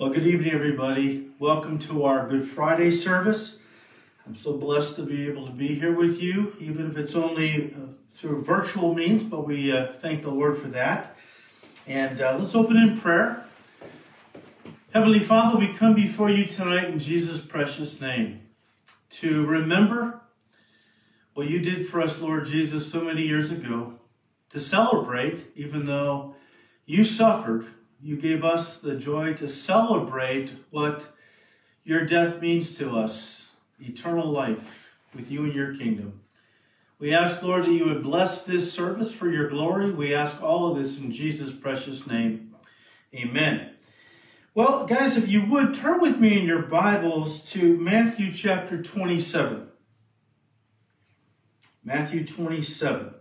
Well, good evening, everybody. Welcome to our Good Friday service. I'm so blessed to be able to be here with you, even if it's only uh, through virtual means, but we uh, thank the Lord for that. And uh, let's open in prayer. Heavenly Father, we come before you tonight in Jesus' precious name to remember what you did for us, Lord Jesus, so many years ago, to celebrate, even though you suffered you gave us the joy to celebrate what your death means to us eternal life with you in your kingdom. We ask, Lord, that you would bless this service for your glory. We ask all of this in Jesus' precious name. Amen. Well, guys, if you would turn with me in your Bibles to Matthew chapter 27. Matthew 27.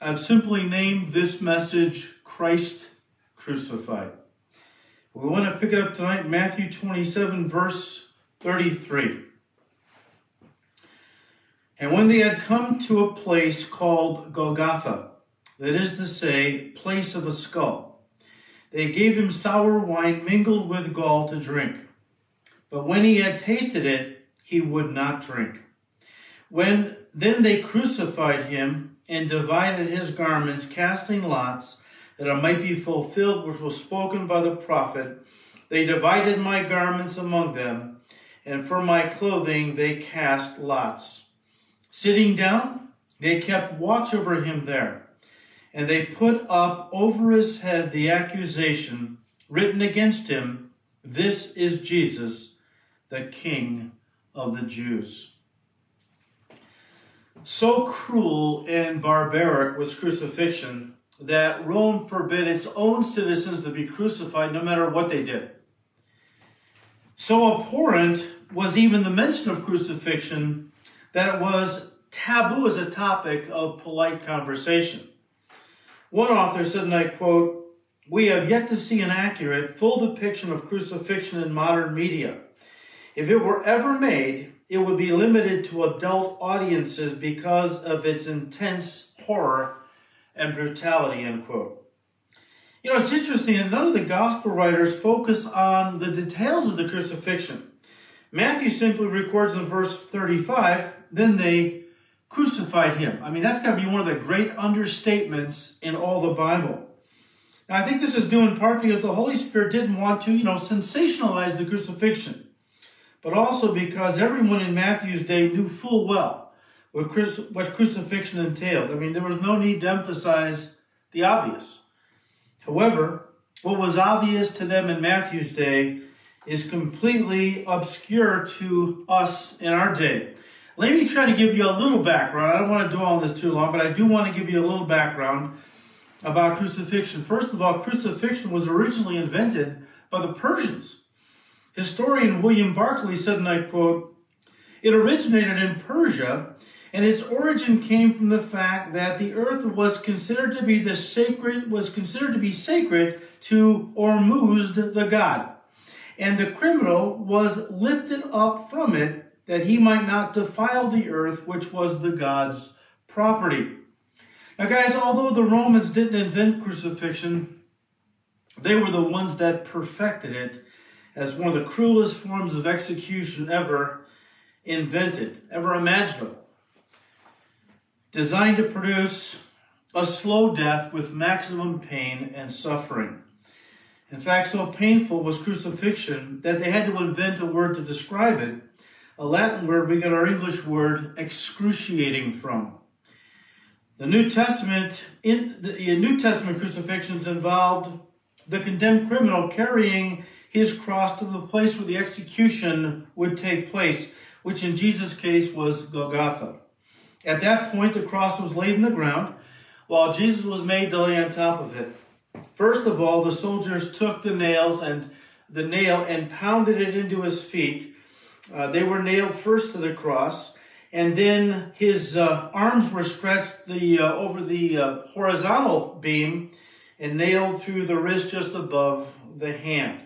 I've simply named this message Christ crucified. We want to pick it up tonight, Matthew 27, verse 33. And when they had come to a place called Golgotha, that is to say, place of a skull, they gave him sour wine mingled with gall to drink. But when he had tasted it, he would not drink. When then they crucified him and divided his garments, casting lots that it might be fulfilled which was spoken by the prophet. They divided my garments among them, and for my clothing they cast lots. Sitting down, they kept watch over him there, and they put up over his head the accusation written against him This is Jesus, the King of the Jews. So cruel and barbaric was crucifixion that Rome forbid its own citizens to be crucified no matter what they did. So abhorrent was even the mention of crucifixion that it was taboo as a topic of polite conversation. One author said, and I quote, We have yet to see an accurate, full depiction of crucifixion in modern media. If it were ever made, it would be limited to adult audiences because of its intense horror and brutality, end quote. You know, it's interesting that none of the gospel writers focus on the details of the crucifixion. Matthew simply records in verse 35, then they crucified him. I mean, that's got to be one of the great understatements in all the Bible. Now, I think this is due in part because the Holy Spirit didn't want to, you know, sensationalize the crucifixion, but also because everyone in Matthew's day knew full well what, what crucifixion entailed. I mean, there was no need to emphasize the obvious. However, what was obvious to them in Matthew's day is completely obscure to us in our day. Let me try to give you a little background. I don't want to dwell on this too long, but I do want to give you a little background about crucifixion. First of all, crucifixion was originally invented by the Persians. Historian William Barclay said, and I quote, It originated in Persia and its origin came from the fact that the earth was considered to be the sacred was considered to be sacred to Ormuzd the god, and the criminal was lifted up from it that he might not defile the earth, which was the god's property. Now, guys, although the Romans didn't invent crucifixion, they were the ones that perfected it as one of the cruelest forms of execution ever invented, ever imaginable designed to produce a slow death with maximum pain and suffering. In fact, so painful was crucifixion that they had to invent a word to describe it, a Latin word we get our English word excruciating from. The New Testament, in the New Testament crucifixions involved the condemned criminal carrying his cross to the place where the execution would take place, which in Jesus' case was Golgotha. At that point, the cross was laid in the ground, while Jesus was made to lay on top of it. First of all, the soldiers took the nails and the nail and pounded it into his feet. Uh, they were nailed first to the cross, and then his uh, arms were stretched the, uh, over the uh, horizontal beam and nailed through the wrist just above the hand,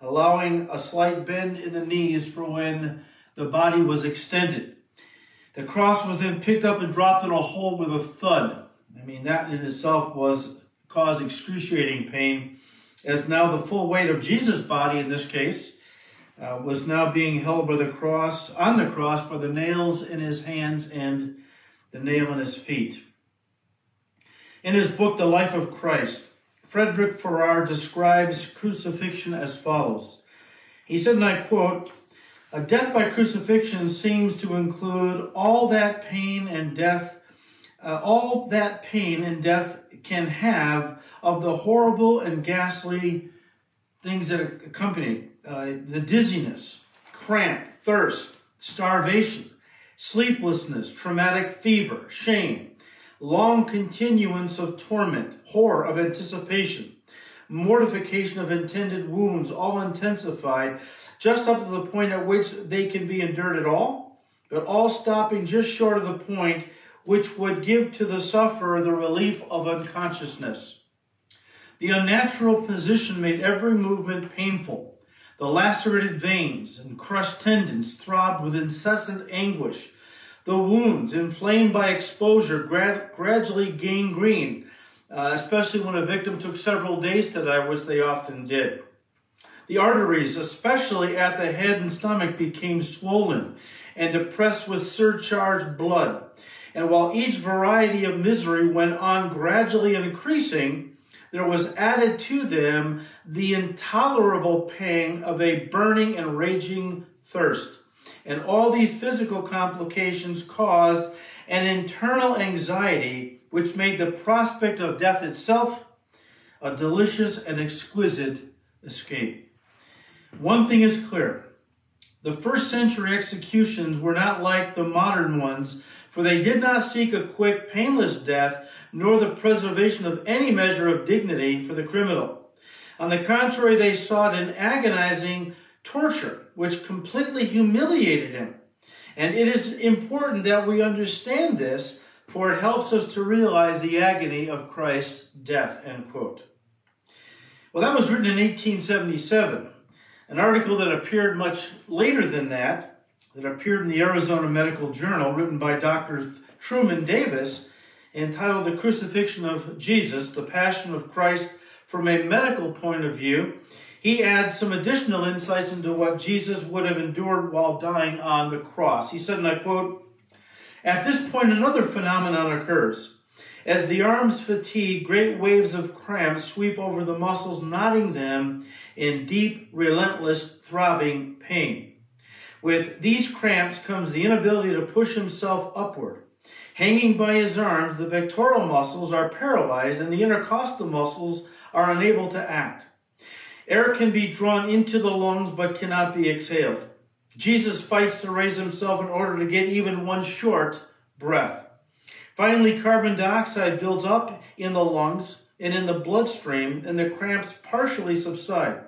allowing a slight bend in the knees for when the body was extended. The cross was then picked up and dropped in a hole with a thud. I mean, that in itself was caused excruciating pain as now the full weight of Jesus' body in this case uh, was now being held by the cross, on the cross, by the nails in his hands and the nail in his feet. In his book, The Life of Christ, Frederick Farrar describes crucifixion as follows. He said, and I quote, A death by crucifixion seems to include all that pain and death, uh, all that pain and death can have of the horrible and ghastly things that accompany uh, the dizziness, cramp, thirst, starvation, sleeplessness, traumatic fever, shame, long continuance of torment, horror of anticipation, mortification of intended wounds, all intensified just up to the point at which they can be endured at all, but all stopping just short of the point which would give to the sufferer the relief of unconsciousness. The unnatural position made every movement painful. The lacerated veins and crushed tendons throbbed with incessant anguish. The wounds, inflamed by exposure, grad- gradually gangrened, uh, especially when a victim took several days to die, which they often did. The arteries, especially at the head and stomach, became swollen and depressed with surcharged blood. And while each variety of misery went on gradually increasing, there was added to them the intolerable pang of a burning and raging thirst. And all these physical complications caused an internal anxiety which made the prospect of death itself a delicious and exquisite escape. One thing is clear the first century executions were not like the modern ones, for they did not seek a quick, painless death, nor the preservation of any measure of dignity for the criminal. On the contrary, they sought an agonizing torture, which completely humiliated him. And it is important that we understand this, for it helps us to realize the agony of Christ's death. End quote. Well, that was written in 1877. An article that appeared much later than that, that appeared in the Arizona Medical Journal, written by Dr. Truman Davis, entitled The Crucifixion of Jesus, the Passion of Christ from a Medical Point of View, he adds some additional insights into what Jesus would have endured while dying on the cross. He said, and I quote, At this point, another phenomenon occurs. As the arms fatigue, great waves of cramp sweep over the muscles, knotting them in deep, relentless, throbbing pain. With these cramps comes the inability to push himself upward. Hanging by his arms, the pectoral muscles are paralyzed and the intercostal muscles are unable to act. Air can be drawn into the lungs but cannot be exhaled. Jesus fights to raise himself in order to get even one short breath. Finally, carbon dioxide builds up in the lungs and in the bloodstream, and the cramps partially subside.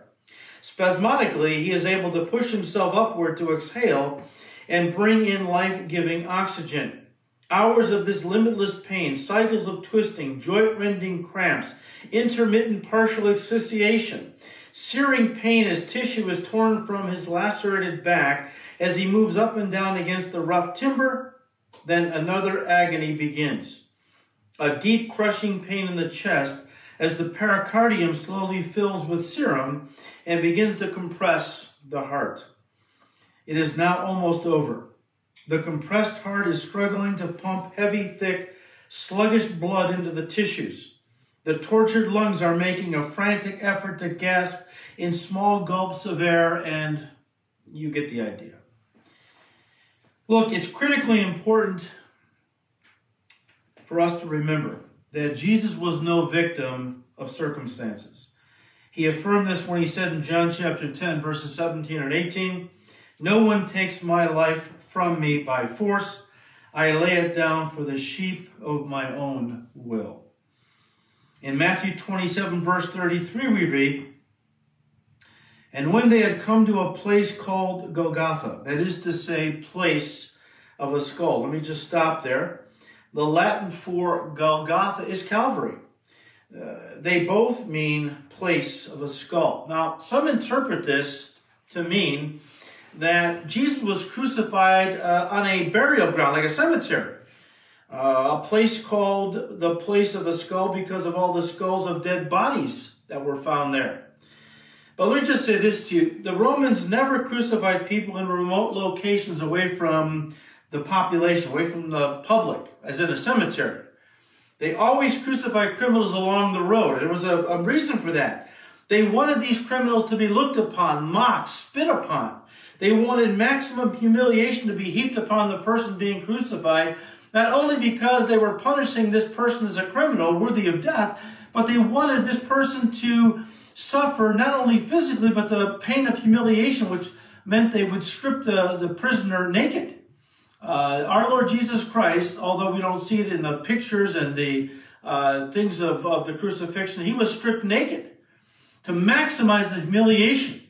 Spasmodically, he is able to push himself upward to exhale and bring in life giving oxygen. Hours of this limitless pain, cycles of twisting, joint rending cramps, intermittent partial asphyxiation, searing pain as tissue is torn from his lacerated back as he moves up and down against the rough timber. Then another agony begins. A deep crushing pain in the chest as the pericardium slowly fills with serum and begins to compress the heart. It is now almost over. The compressed heart is struggling to pump heavy, thick, sluggish blood into the tissues. The tortured lungs are making a frantic effort to gasp in small gulps of air, and you get the idea. Look, it's critically important for us to remember that Jesus was no victim of circumstances. He affirmed this when he said in John chapter 10, verses 17 and 18, No one takes my life from me by force. I lay it down for the sheep of my own will. In Matthew 27, verse 33, we read, And when they had come to a place called Golgotha, that is to say, place of a skull. Let me just stop there. The Latin for Golgotha is Calvary. Uh, they both mean place of a skull. Now, some interpret this to mean that Jesus was crucified uh, on a burial ground, like a cemetery. Uh, a place called the place of a skull because of all the skulls of dead bodies that were found there. But let me just say this to you. The Romans never crucified people in remote locations away from the population, away from the public, as in a cemetery. They always crucified criminals along the road. There was a, a reason for that. They wanted these criminals to be looked upon, mocked, spit upon. They wanted maximum humiliation to be heaped upon the person being crucified, not only because they were punishing this person as a criminal worthy of death, but they wanted this person to suffer not only physically, but the pain of humiliation, which meant they would strip the, the prisoner naked. Uh, our Lord Jesus Christ, although we don't see it in the pictures and the uh, things of, of the crucifixion, he was stripped naked to maximize the humiliation,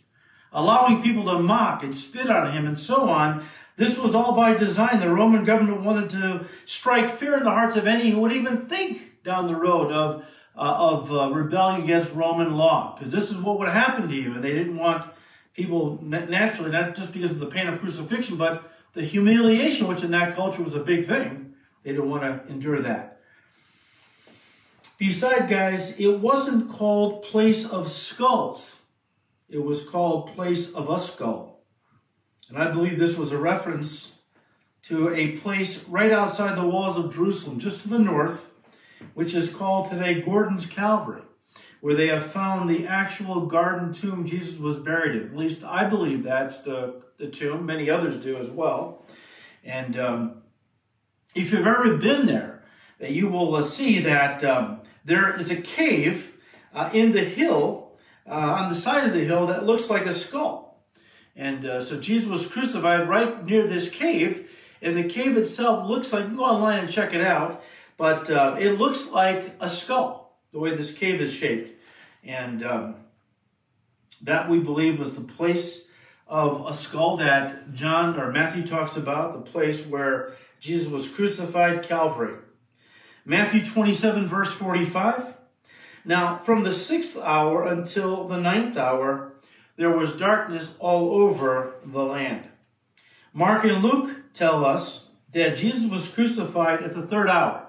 allowing people to mock and spit on him and so on. This was all by design. The Roman government wanted to strike fear in the hearts of any who would even think down the road of, uh, of uh, rebelling against Roman law, because this is what would happen to you. And they didn't want people naturally, not just because of the pain of crucifixion, but the humiliation, which in that culture was a big thing, they didn't want to endure that. Beside, guys, it wasn't called place of skulls. It was called place of a skull. And I believe this was a reference to a place right outside the walls of Jerusalem, just to the north, which is called today Gordon's Calvary, where they have found the actual garden tomb Jesus was buried in. At least I believe that's the the tomb. Many others do as well. And um, if you've ever been there, that you will uh, see that um, there is a cave uh, in the hill, uh, on the side of the hill, that looks like a skull. And uh, so Jesus was crucified right near this cave, and the cave itself looks like, you go online and check it out, but uh, it looks like a skull, the way this cave is shaped. And um, that we believe was the place of a skull that John or Matthew talks about, the place where Jesus was crucified, Calvary. Matthew 27, verse 45. Now, from the sixth hour until the ninth hour, there was darkness all over the land. Mark and Luke tell us that Jesus was crucified at the third hour.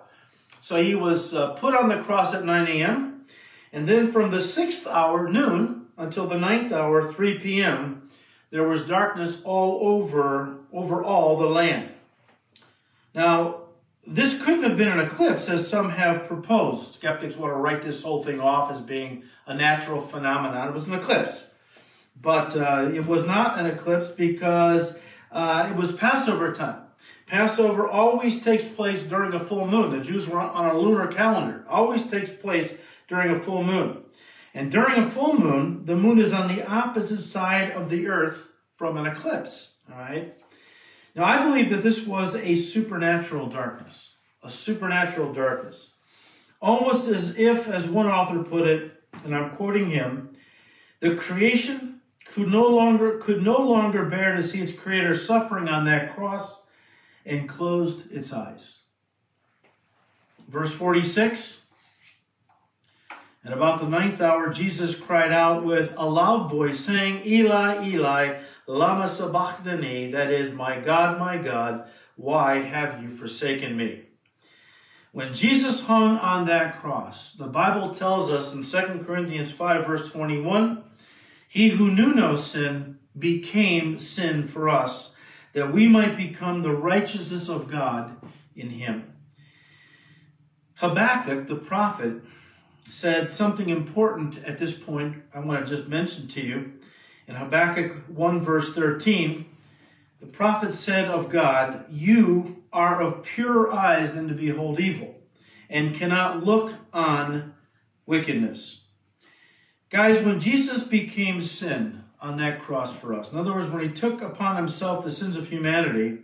So he was uh, put on the cross at 9 a.m. And then from the sixth hour, noon, until the ninth hour, 3 p.m., there was darkness all over, over all the land. Now, this couldn't have been an eclipse, as some have proposed. Skeptics want to write this whole thing off as being a natural phenomenon. It was an eclipse. But uh, it was not an eclipse because uh, it was Passover time. Passover always takes place during a full moon. The Jews were on a lunar calendar. Always takes place during a full moon. And during a full moon, the moon is on the opposite side of the earth from an eclipse. All right. Now, I believe that this was a supernatural darkness, a supernatural darkness. Almost as if, as one author put it, and I'm quoting him, the creation could no longer could no longer bear to see its creator suffering on that cross and closed its eyes. Verse 46 at about the ninth hour, Jesus cried out with a loud voice, saying, Eli, Eli, lama sabachthani, that is, my God, my God, why have you forsaken me? When Jesus hung on that cross, the Bible tells us in 2 Corinthians 5, verse 21, he who knew no sin became sin for us, that we might become the righteousness of God in him. Habakkuk, the prophet, said something important at this point I want to just mention to you. In Habakkuk 1, verse 13, the prophet said of God, You are of purer eyes than to behold evil, and cannot look on wickedness. Guys, when Jesus became sin on that cross for us, in other words, when he took upon himself the sins of humanity,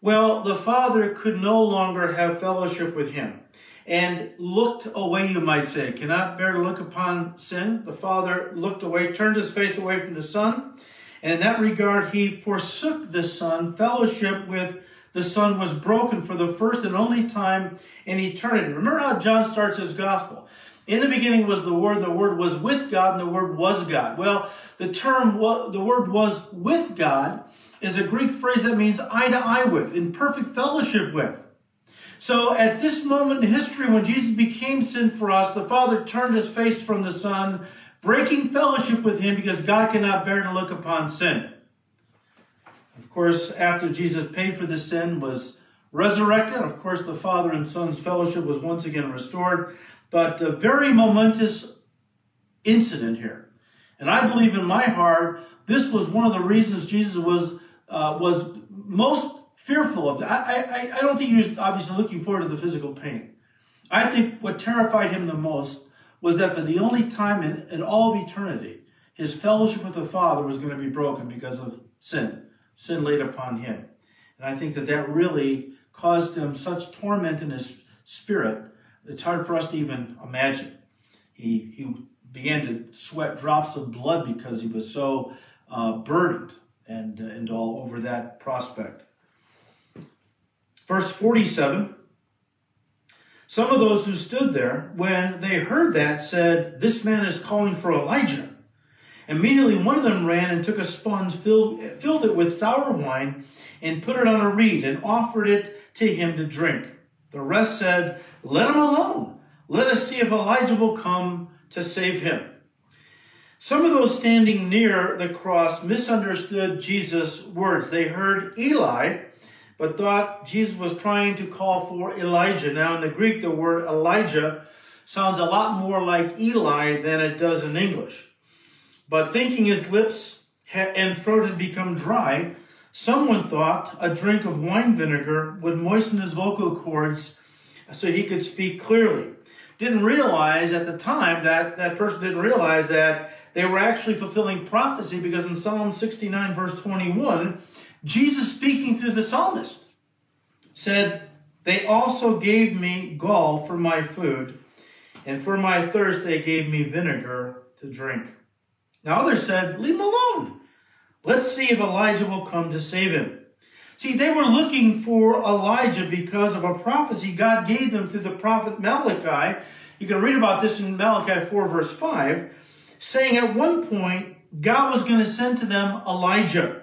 well, the Father could no longer have fellowship with him and looked away, you might say. Cannot bear to look upon sin. The Father looked away, turned his face away from the Son. And in that regard, he forsook the Son. Fellowship with the Son was broken for the first and only time in eternity. Remember how John starts his gospel. In the beginning was the Word, the Word was with God, and the Word was God. Well, the term, the word was with God, is a Greek phrase that means eye to eye with, in perfect fellowship with. So at this moment in history, when Jesus became sin for us, the Father turned his face from the Son, breaking fellowship with him because God cannot bear to look upon sin. Of course, after Jesus paid for the sin, was resurrected, of course, the Father and Son's fellowship was once again restored. But a very momentous incident here. And I believe in my heart, this was one of the reasons Jesus was uh, was most fearful of. I, I, I don't think he was obviously looking forward to the physical pain. I think what terrified him the most was that for the only time in, in all of eternity, his fellowship with the Father was going to be broken because of sin, sin laid upon him. And I think that that really caused him such torment in his spirit, it's hard for us to even imagine. He, he began to sweat drops of blood because he was so uh, burdened and, uh, and all over that prospect. Verse 47 Some of those who stood there, when they heard that, said, This man is calling for Elijah. Immediately one of them ran and took a sponge, filled, filled it with sour wine, and put it on a reed, and offered it to him to drink. The rest said, Let him alone. Let us see if Elijah will come to save him. Some of those standing near the cross misunderstood Jesus' words. They heard Eli, but thought Jesus was trying to call for Elijah. Now, in the Greek, the word Elijah sounds a lot more like Eli than it does in English. But thinking his lips and throat had become dry, someone thought a drink of wine vinegar would moisten his vocal cords so he could speak clearly. Didn't realize at the time that that person didn't realize that they were actually fulfilling prophecy because in Psalm 69, verse 21, Jesus speaking through the psalmist said, They also gave me gall for my food, and for my thirst they gave me vinegar to drink. Now others said, Leave him alone. Let's see if Elijah will come to save him. See, they were looking for Elijah because of a prophecy God gave them through the prophet Malachi. You can read about this in Malachi 4, verse 5, saying at one point, God was going to send to them Elijah.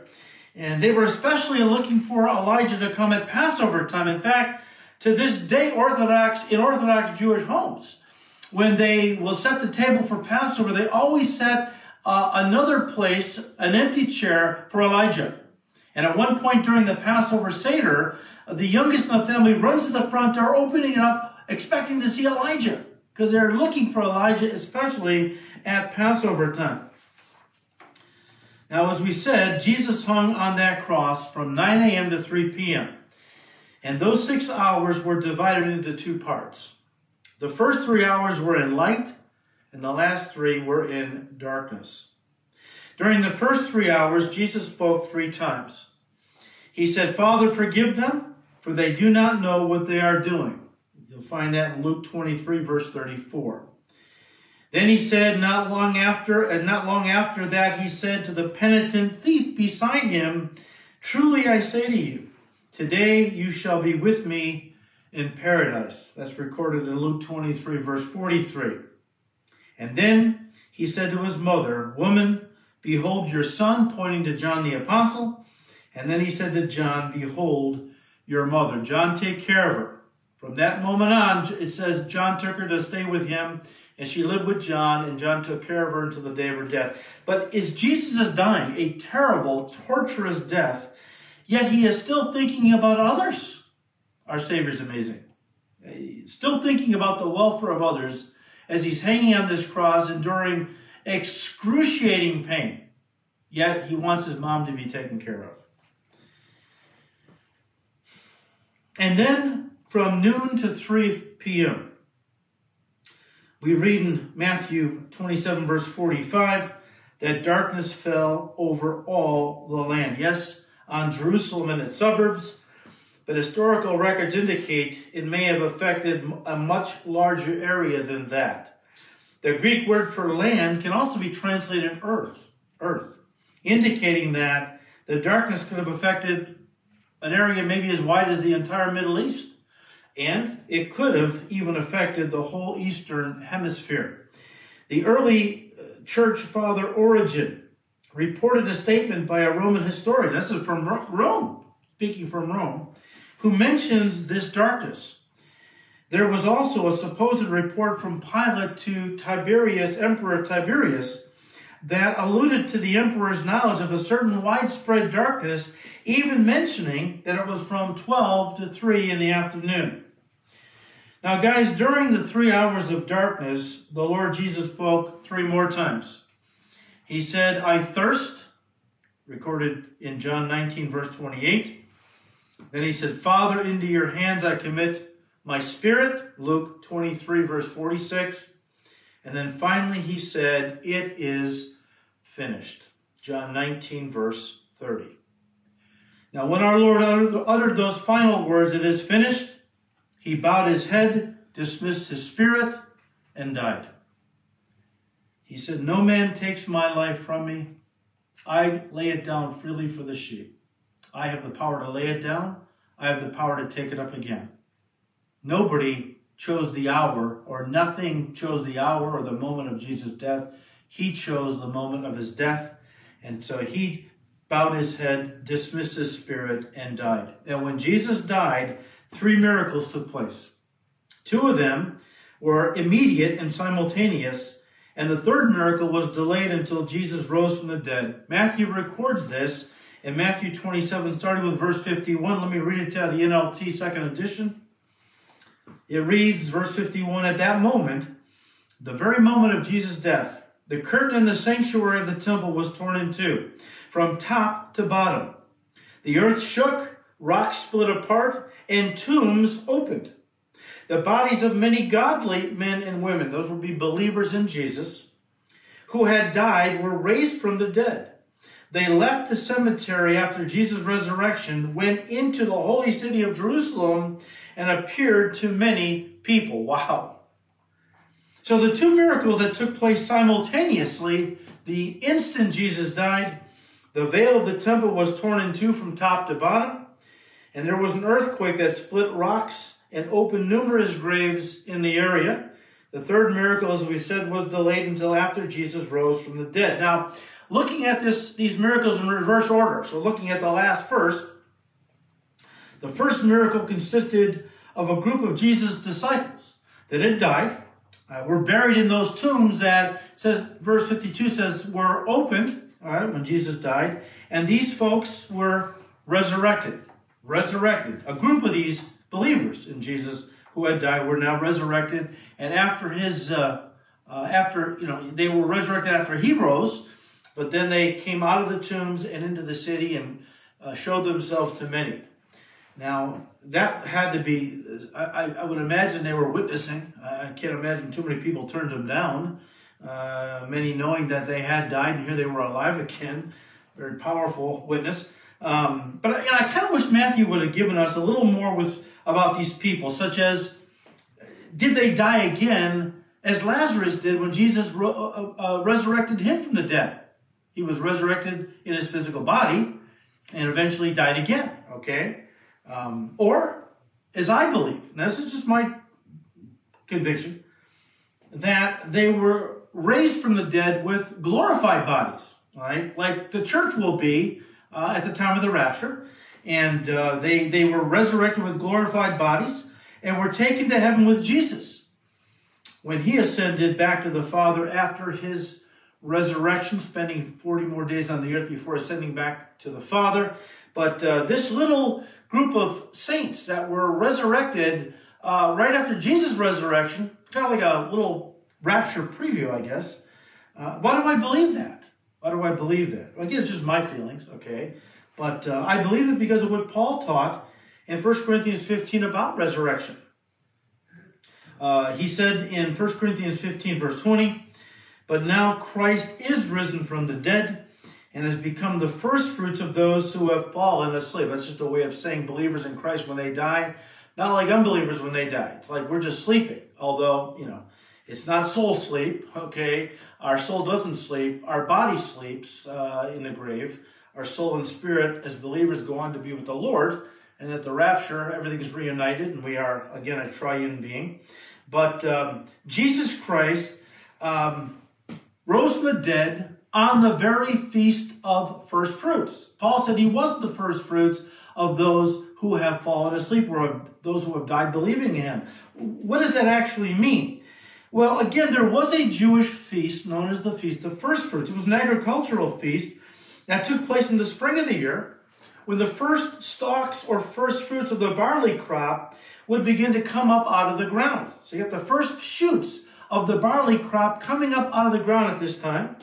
And they were especially looking for Elijah to come at Passover time. In fact, to this day, Orthodox, in Orthodox Jewish homes, when they will set the table for Passover, they always set uh, another place, an empty chair for Elijah. And at one point during the Passover Seder, the youngest in the family runs to the front door, opening it up, expecting to see Elijah, because they're looking for Elijah, especially at Passover time. Now, as we said, Jesus hung on that cross from 9 a.m. to 3 p.m. And those six hours were divided into two parts. The first three hours were in light, and the last three were in darkness. During the first three hours, Jesus spoke three times. He said, Father, forgive them, for they do not know what they are doing. You'll find that in Luke 23, verse 34. Then he said, not long after, and not long after that, he said to the penitent thief beside him, Truly I say to you, today you shall be with me in paradise. That's recorded in Luke 23, verse 43. And then he said to his mother, Woman, behold your son, pointing to John the Apostle. And then he said to John, Behold your mother. John, take care of her. From that moment on, it says John took her to stay with him, and she lived with John, and John took care of her until the day of her death. But is Jesus is dying a terrible, torturous death, yet he is still thinking about others. Our Savior's amazing. Still thinking about the welfare of others as he's hanging on this cross, enduring excruciating pain. Yet he wants his mom to be taken care of. And then from noon to 3 p.m., we read in Matthew 27, verse 45, that darkness fell over all the land. Yes, on Jerusalem and its suburbs, but historical records indicate it may have affected a much larger area than that. The Greek word for land can also be translated earth, earth, indicating that the darkness could have affected an area maybe as wide as the entire Middle East. And it could have even affected the whole Eastern Hemisphere. The early uh, church father Origen reported a statement by a Roman historian. This is from Rome, speaking from Rome who mentions this darkness. There was also a supposed report from Pilate to Tiberius, Emperor Tiberius, that alluded to the emperor's knowledge of a certain widespread darkness, even mentioning that it was from 12 to 3 in the afternoon. Now, guys, during the three hours of darkness, the Lord Jesus spoke three more times. He said, I thirst, recorded in John 19, verse 28. Then he said, Father, into your hands I commit my spirit, Luke 23, verse 46. And then finally he said, It is finished, John 19, verse 30. Now, when our Lord uttered those final words, It is finished, he bowed his head, dismissed his spirit, and died. He said, No man takes my life from me. I lay it down freely for the sheep. I have the power to lay it down. I have the power to take it up again. Nobody chose the hour, or nothing chose the hour or the moment of Jesus' death. He chose the moment of his death. And so he bowed his head, dismissed his spirit, and died. And when Jesus died, three miracles took place. Two of them were immediate and simultaneous, and the third miracle was delayed until Jesus rose from the dead. Matthew records this in Matthew 27, starting with verse 51. Let me read it to the NLT second edition. It reads, verse 51 At that moment, the very moment of Jesus' death, the curtain in the sanctuary of the temple was torn in two, from top to bottom. The earth shook, rocks split apart, and tombs opened. The bodies of many godly men and women, those would be believers in Jesus, who had died, were raised from the dead. They left the cemetery after Jesus' resurrection, went into the holy city of Jerusalem, and appeared to many people. Wow. So the two miracles that took place simultaneously, the instant Jesus died, the veil of the temple was torn in two from top to bottom, and there was an earthquake that split rocks and opened numerous graves in the area. The third miracle, as we said, was delayed until after Jesus rose from the dead. Now, looking at this, these miracles in reverse order. So, looking at the last first, the first miracle consisted of a group of Jesus' disciples that had died, uh, were buried in those tombs that says, verse 52 says, were opened, when Jesus died, and these folks were resurrected. Resurrected. A group of these believers in Jesus who had died were now resurrected, and after his, uh, uh, after, you know, they were resurrected after he rose, but then they came out of the tombs and into the city and uh, showed themselves to many. Now, that had to be, I, I, would imagine they were witnessing. I can't imagine too many people turned them down. Uh, many knowing that they had died and here they were alive again. Very powerful witness. Um, but I kind of wish Matthew would have given us a little more with about these people, such as did they die again as Lazarus did when Jesus uh, uh, resurrected him from the dead? He was resurrected in his physical body and eventually died again, okay? Um, or, as I believe, and this is just my conviction, that they were raised from the dead with glorified bodies, right? Like the church will be uh, at the time of the rapture. And uh, they, they were resurrected with glorified bodies and were taken to heaven with Jesus when he ascended back to the Father after his resurrection, spending 40 more days on the earth before ascending back to the Father. But uh, this little group of saints that were resurrected uh, right after Jesus' resurrection, kind of like a little rapture preview, I guess. Uh, why do I believe that? Why do I believe that? Well, again, it's just my feelings, okay? But uh, I believe it because of what Paul taught in 1 Corinthians 15 about resurrection. Uh, he said in 1 Corinthians 15, verse 20, but now Christ is risen from the dead and has become the first fruits of those who have fallen asleep. That's just a way of saying believers in Christ when they die, not like unbelievers when they die. It's like we're just sleeping, although, you know, it's not soul sleep, okay? Our soul doesn't sleep. Our body sleeps uh, in the grave. Our soul and spirit, as believers, go on to be with the Lord. And at the rapture, everything is reunited, and we are, again, a triune being. But um, Jesus Christ um, rose from the dead on the very feast of first fruits. Paul said he was the first fruits of those who have fallen asleep or of those who have died believing in him. What does that actually mean? Well, again, there was a Jewish feast known as the Feast of First Fruits. It was an agricultural feast that took place in the spring of the year when the first stalks or first fruits of the barley crop would begin to come up out of the ground. So you get the first shoots of the barley crop coming up out of the ground at this time.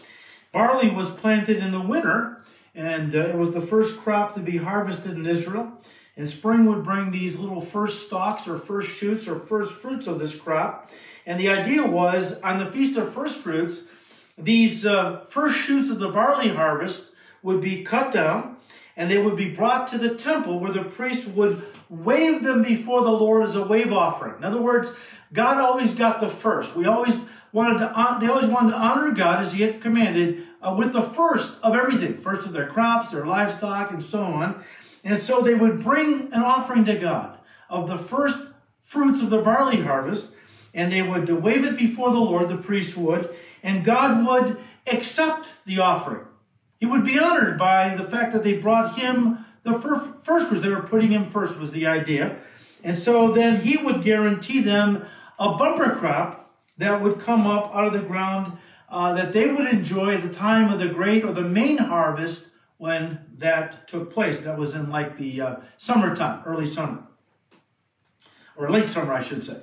Barley was planted in the winter, and uh, it was the first crop to be harvested in Israel. And spring would bring these little first stalks or first shoots or first fruits of this crop. And the idea was on the Feast of First Fruits, these uh, first shoots of the barley harvest would be cut down and they would be brought to the temple where the priest would wave them before the Lord as a wave offering. In other words, God always got the first. We always wanted to, they always wanted to honor God as he had commanded uh, with the first of everything, first of their crops, their livestock, and so on. And so they would bring an offering to God of the first fruits of the barley harvest, and they would wave it before the Lord, the priest would, and God would accept the offering. He would be honored by the fact that they brought him the first fruits. They were putting him first, was the idea. And so then he would guarantee them a bumper crop that would come up out of the ground uh, that they would enjoy at the time of the great or the main harvest when that took place. That was in like the uh, summertime, early summer, or late summer, I should say.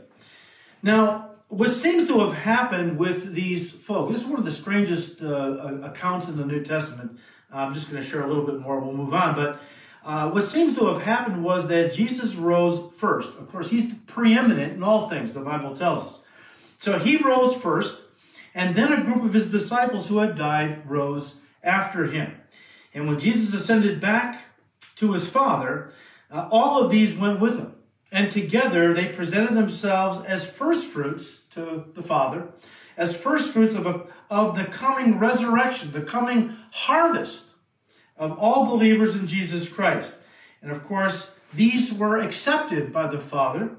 Now, what seems to have happened with these folk, this is one of the strangest uh, accounts in the New Testament. I'm just going to share a little bit more, we'll move on. But uh, what seems to have happened was that Jesus rose first. Of course, he's preeminent in all things, the Bible tells us. So he rose first, and then a group of his disciples who had died rose after him. And when Jesus ascended back to his Father, uh, all of these went with him. And together they presented themselves as firstfruits to the Father, as firstfruits of, a, of the coming resurrection, the coming harvest of all believers in Jesus Christ. And of course, these were accepted by the Father,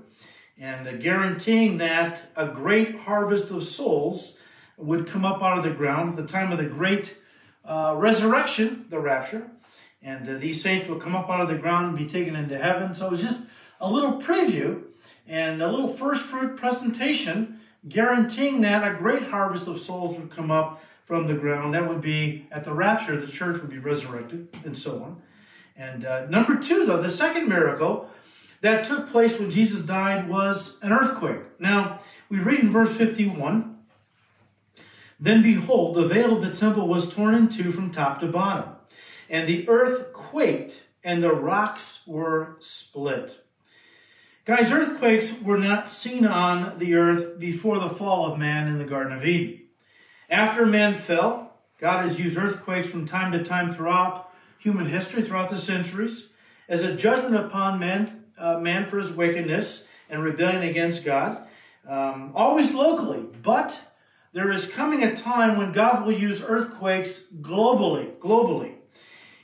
and guaranteeing that a great harvest of souls would come up out of the ground at the time of the great uh, resurrection, the rapture, and uh, these saints will come up out of the ground and be taken into heaven. So it was just a little preview and a little first fruit presentation guaranteeing that a great harvest of souls would come up from the ground. That would be at the rapture, the church would be resurrected, and so on. And uh, number two, though, the second miracle that took place when Jesus died was an earthquake. Now, we read in verse 51 then behold, the veil of the temple was torn in two from top to bottom, and the earth quaked, and the rocks were split. Guys, earthquakes were not seen on the earth before the fall of man in the Garden of Eden. After man fell, God has used earthquakes from time to time throughout human history, throughout the centuries, as a judgment upon man, uh, man for his wickedness and rebellion against God, um, always locally, but there is coming a time when God will use earthquakes globally, globally.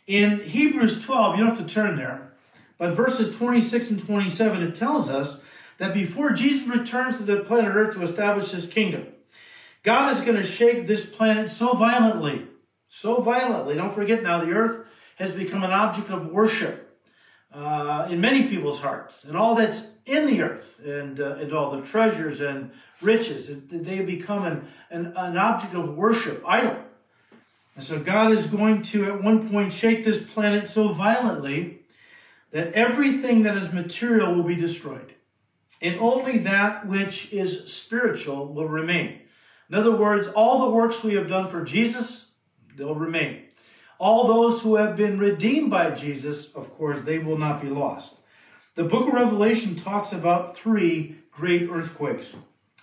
In Hebrews 12, you don't have to turn there, but verses 26 and 27, it tells us that before Jesus returns to the planet Earth to establish his kingdom, God is going to shake this planet so violently, so violently. Don't forget now, the earth has become an object of worship uh, in many people's hearts, and all that's in the earth, and, uh, and all the treasures and riches. They become an, an, an object of worship, idol. And so God is going to, at one point, shake this planet so violently that everything that is material will be destroyed. And only that which is spiritual will remain. In other words, all the works we have done for Jesus, they'll remain. All those who have been redeemed by Jesus, of course, they will not be lost. The book of Revelation talks about three great earthquakes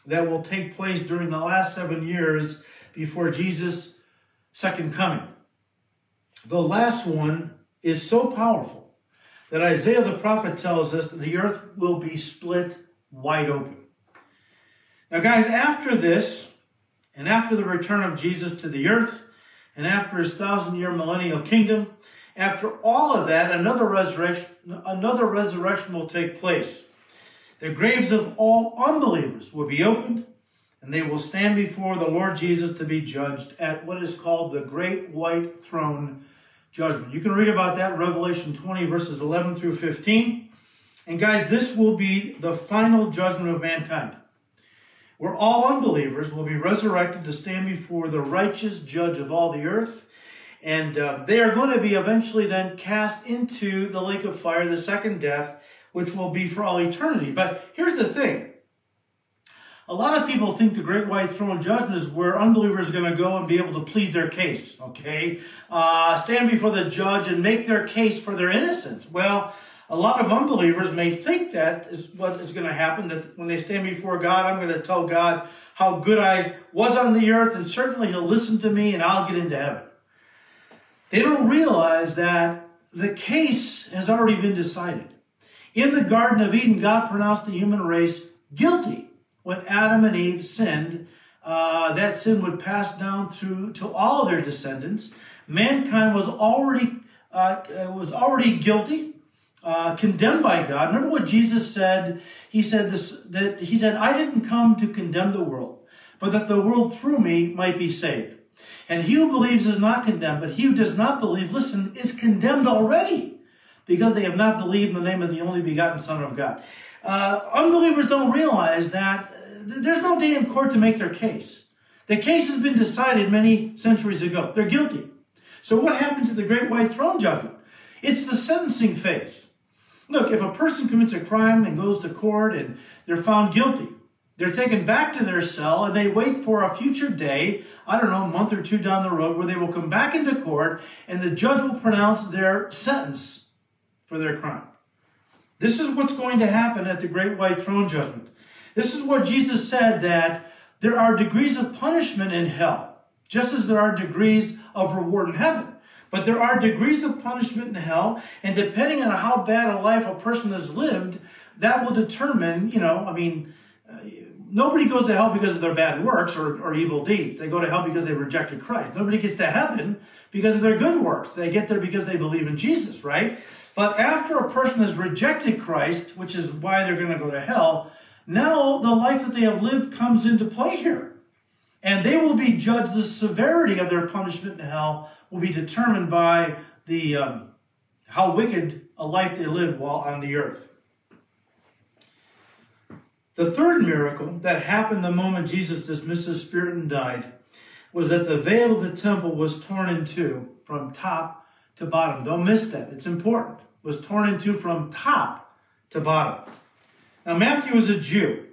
that will take place during the last seven years before Jesus' second coming. The last one is so powerful that Isaiah the prophet tells us that the earth will be split wide open. Now, guys, after this, and after the return of Jesus to the earth, and after his thousand year millennial kingdom, after all of that, another resurrection, another resurrection will take place. The graves of all unbelievers will be opened, and they will stand before the Lord Jesus to be judged at what is called the Great White Throne judgment. You can read about that in Revelation 20, verses 11 through 15. And guys, this will be the final judgment of mankind, where all unbelievers will be resurrected to stand before the righteous judge of all the earth. And uh, they are going to be eventually then cast into the lake of fire, the second death, which will be for all eternity. But here's the thing a lot of people think the great white throne judgment is where unbelievers are going to go and be able to plead their case, okay? Uh, stand before the judge and make their case for their innocence. Well, a lot of unbelievers may think that is what is going to happen, that when they stand before God, I'm going to tell God how good I was on the earth, and certainly He'll listen to me and I'll get into heaven. They don't realize that the case has already been decided. In the Garden of Eden, God pronounced the human race guilty when Adam and Eve sinned, uh, that sin would pass down through to all of their descendants. Mankind was already uh, was already guilty, uh, condemned by God. Remember what Jesus said? He said this that he said, "I didn't come to condemn the world, but that the world through me might be saved." And he who believes is not condemned, but he who does not believe, listen, is condemned already because they have not believed in the name of the only begotten Son of God. Uh, unbelievers don't realize that there's no day in court to make their case. The case has been decided many centuries ago. They're guilty. So what happens at the great white throne judgment? It's the sentencing phase. Look, if a person commits a crime and goes to court and they're found guilty, they're taken back to their cell and they wait for a future day, I don't know, a month or two down the road, where they will come back into court and the judge will pronounce their sentence for their crime. This is what's going to happen at the great white throne judgment. This is what Jesus said that there are degrees of punishment in hell, just as there are degrees of reward in heaven. But there are degrees of punishment in hell, and depending on how bad a life a person has lived, that will determine, you know, I mean, uh, nobody goes to hell because of their bad works or, or evil deeds. They go to hell because they rejected Christ. Nobody gets to heaven because of their good works. They get there because they believe in Jesus, right? But after a person has rejected Christ, which is why they're going to go to hell, now the life that they have lived comes into play here. And they will be judged, the severity of their punishment in hell will be determined by the um, how wicked a life they lived while on the earth. The third miracle that happened the moment Jesus dismissed his spirit and died was that the veil of the temple was torn in two from top to bottom. Don't miss that. It's important. It was torn in two from top to bottom. Now, Matthew is a Jew,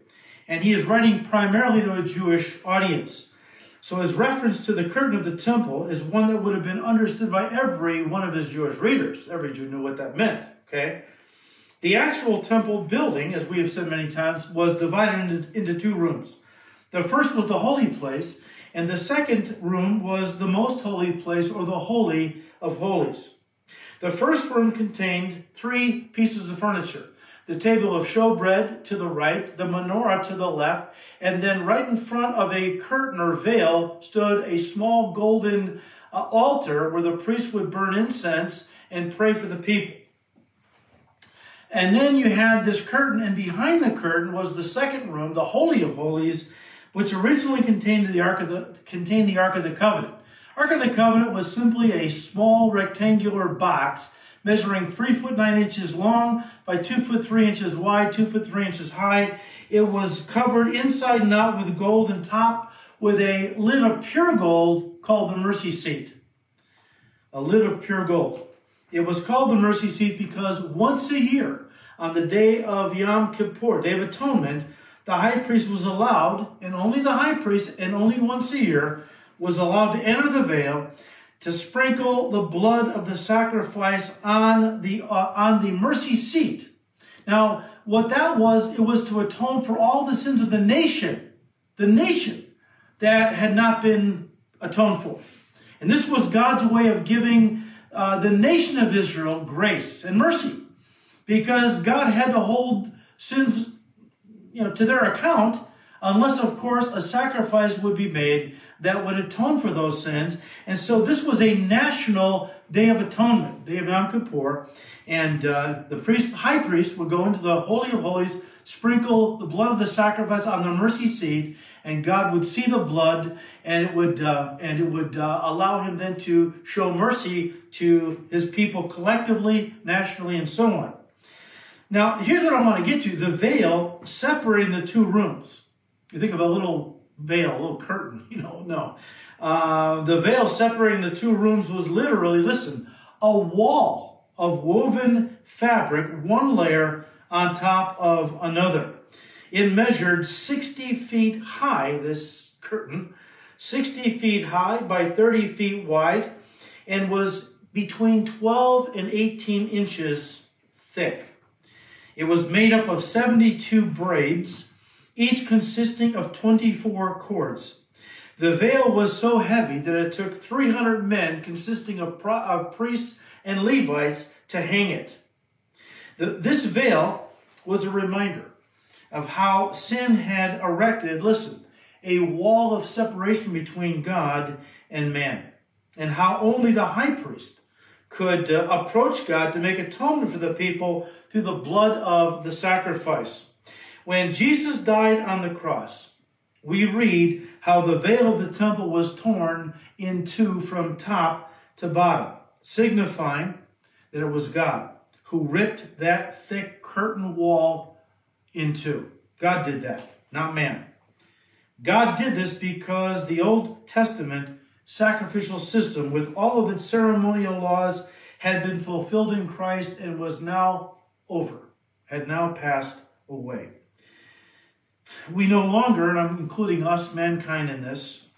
and he is writing primarily to a Jewish audience. So his reference to the curtain of the temple is one that would have been understood by every one of his Jewish readers. Every Jew knew what that meant, okay? The actual temple building, as we have said many times, was divided into, into two rooms. The first was the holy place, and the second room was the most holy place, or the Holy of Holies. The first room contained three pieces of furniture the table of showbread to the right, the menorah to the left, and then right in front of a curtain or veil stood a small golden uh, altar where the priest would burn incense and pray for the people. And then you had this curtain, and behind the curtain was the second room, the Holy of Holies, which originally contained the Ark of the, contained the Ark of the Covenant. Ark of the Covenant was simply a small rectangular box measuring three foot nine inches long by two foot three inches wide, two foot three inches high. It was covered inside and out with gold and top with a lid of pure gold called the mercy seat. A lid of pure gold. It was called the mercy seat because once a year, on the day of Yom Kippur, Day of Atonement, the high priest was allowed, and only the high priest, and only once a year, was allowed to enter the veil to sprinkle the blood of the sacrifice on the uh, on the mercy seat. Now, what that was, it was to atone for all the sins of the nation, the nation that had not been atoned for. And this was God's way of giving uh, the nation of Israel grace and mercy, because God had to hold sins, you know, to their account, unless, of course, a sacrifice would be made that would atone for those sins. And so this was a national day of atonement, day of Yom Kippur. And uh, the priest, high priest would go into the Holy of Holies, sprinkle the blood of the sacrifice on the mercy seat, and God would see the blood, and it would uh, and it would uh, allow Him then to show mercy to His people collectively, nationally, and so on. Now, here's what I want to get to: the veil separating the two rooms. You think of a little veil, a little curtain. You know, no. Uh, the veil separating the two rooms was literally, listen, a wall of woven fabric, one layer on top of another. It measured 60 feet high, this curtain, 60 feet high by 30 feet wide, and was between 12 and 18 inches thick. It was made up of 72 braids, each consisting of 24 cords. The veil was so heavy that it took 300 men, consisting of, pro- of priests and Levites, to hang it. The, this veil was a reminder of how sin had erected, listen, a wall of separation between God and man, and how only the high priest could uh, approach God to make atonement for the people through the blood of the sacrifice. When Jesus died on the cross, we read how the veil of the temple was torn in two from top to bottom, signifying that it was God who ripped that thick curtain wall in two. God did that, not man. God did this because the Old Testament sacrificial system, with all of its ceremonial laws, had been fulfilled in Christ and was now over, had now passed away. We no longer, and I'm including us, mankind, in this,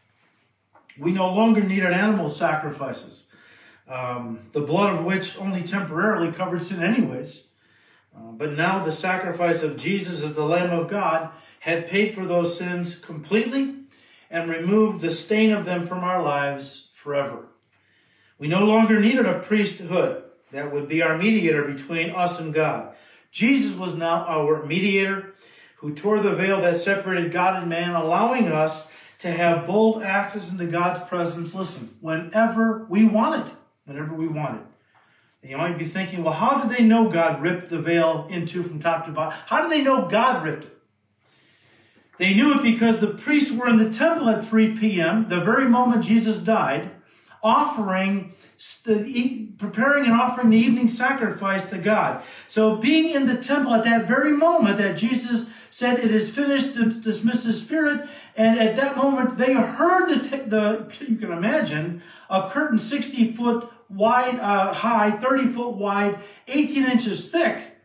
we no longer needed animal sacrifices, um, the blood of which only temporarily covered sin, anyways. Uh, but now the sacrifice of Jesus as the Lamb of God had paid for those sins completely and removed the stain of them from our lives forever. We no longer needed a priesthood that would be our mediator between us and God. Jesus was now our mediator who tore the veil that separated God and man, allowing us to have bold access into God's presence, listen, whenever we wanted. Whenever we wanted. And you might be thinking, well, how did they know God ripped the veil into from top to bottom? How did they know God ripped it? They knew it because the priests were in the temple at 3 p.m., the very moment Jesus died, offering, preparing and offering the evening sacrifice to God. So being in the temple at that very moment that Jesus said, it is finished, dismiss the spirit, and at that moment they heard the, the you can imagine, a curtain 60 foot wide, uh, high, 30 foot wide, 18 inches thick.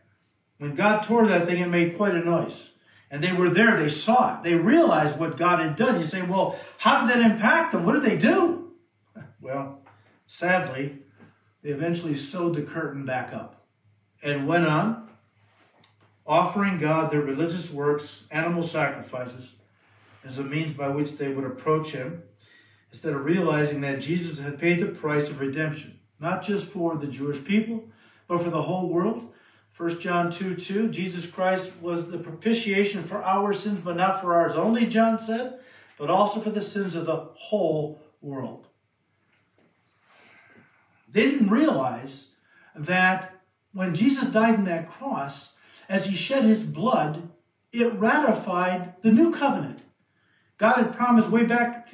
When God tore that thing, it made quite a noise. And they were there, they saw it, they realized what God had done. You say, well, how did that impact them? What did they do? Well, sadly, they eventually sewed the curtain back up and went on offering God their religious works, animal sacrifices, as a means by which they would approach Him, instead of realizing that Jesus had paid the price of redemption, not just for the Jewish people, but for the whole world. 1 John 2 2, Jesus Christ was the propitiation for our sins, but not for ours only, John said, but also for the sins of the whole world. They didn't realize that when Jesus died on that cross, as he shed his blood, it ratified the new covenant. God had promised way back